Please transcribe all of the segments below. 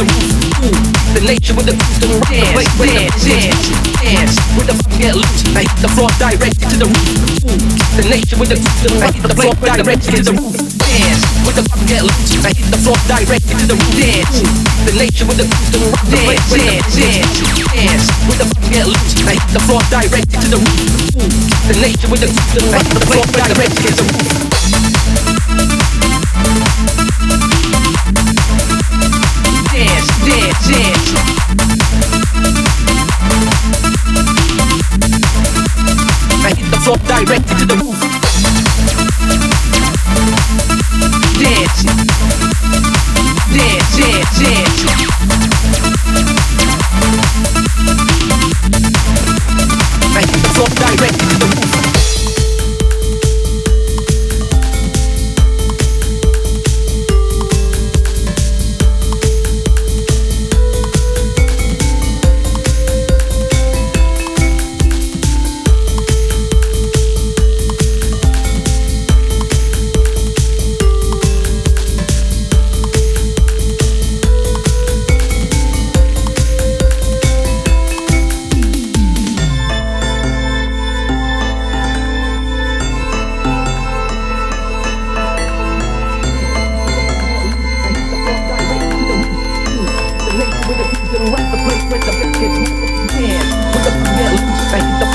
the roof. Ooh, the nature with the boost and rock the place when the dance, dance, with the fucking get loose. I hit the floor directly to the roof. Ooh, the nature with the boost and rock the floor directly to the roof. Dance, with the fucking get loose. I hit the floor directly to the roof. Dance, the nature with the and rock the the dance, dance, with the fucking get loose. I hit the floor directly to the roof. Ooh, the nature with the boost and rock the place directly to the roof. Floor to the roof.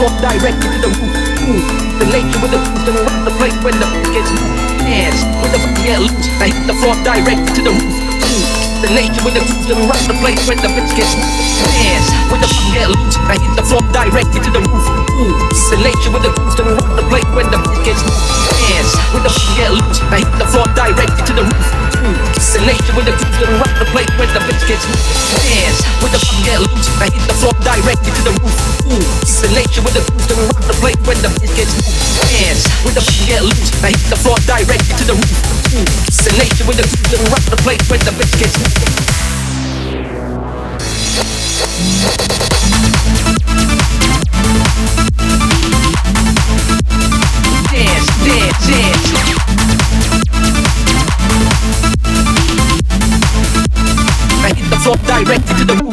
Directly to the roof. Ooh, the nature with the boost and rock the place when the gets dance with the get loose. I hit the floor directly to the roof. Ooh, the nature with the boost and rock the place when the bitch gets dance with the get loose. I hit the floor directly to the roof. Ooh, the nature with the boost and rock the place when the bitch gets dance with the get loose. I hit the floor directly to the roof. Ooh, the nature with the boost and rock the place when the bitch gets dance with the get loose. I hit the floor directly to the roof. Ooh, the nature with the boost and rock the place when the bitch gets dance, dance, dance. I hit the floor directly to the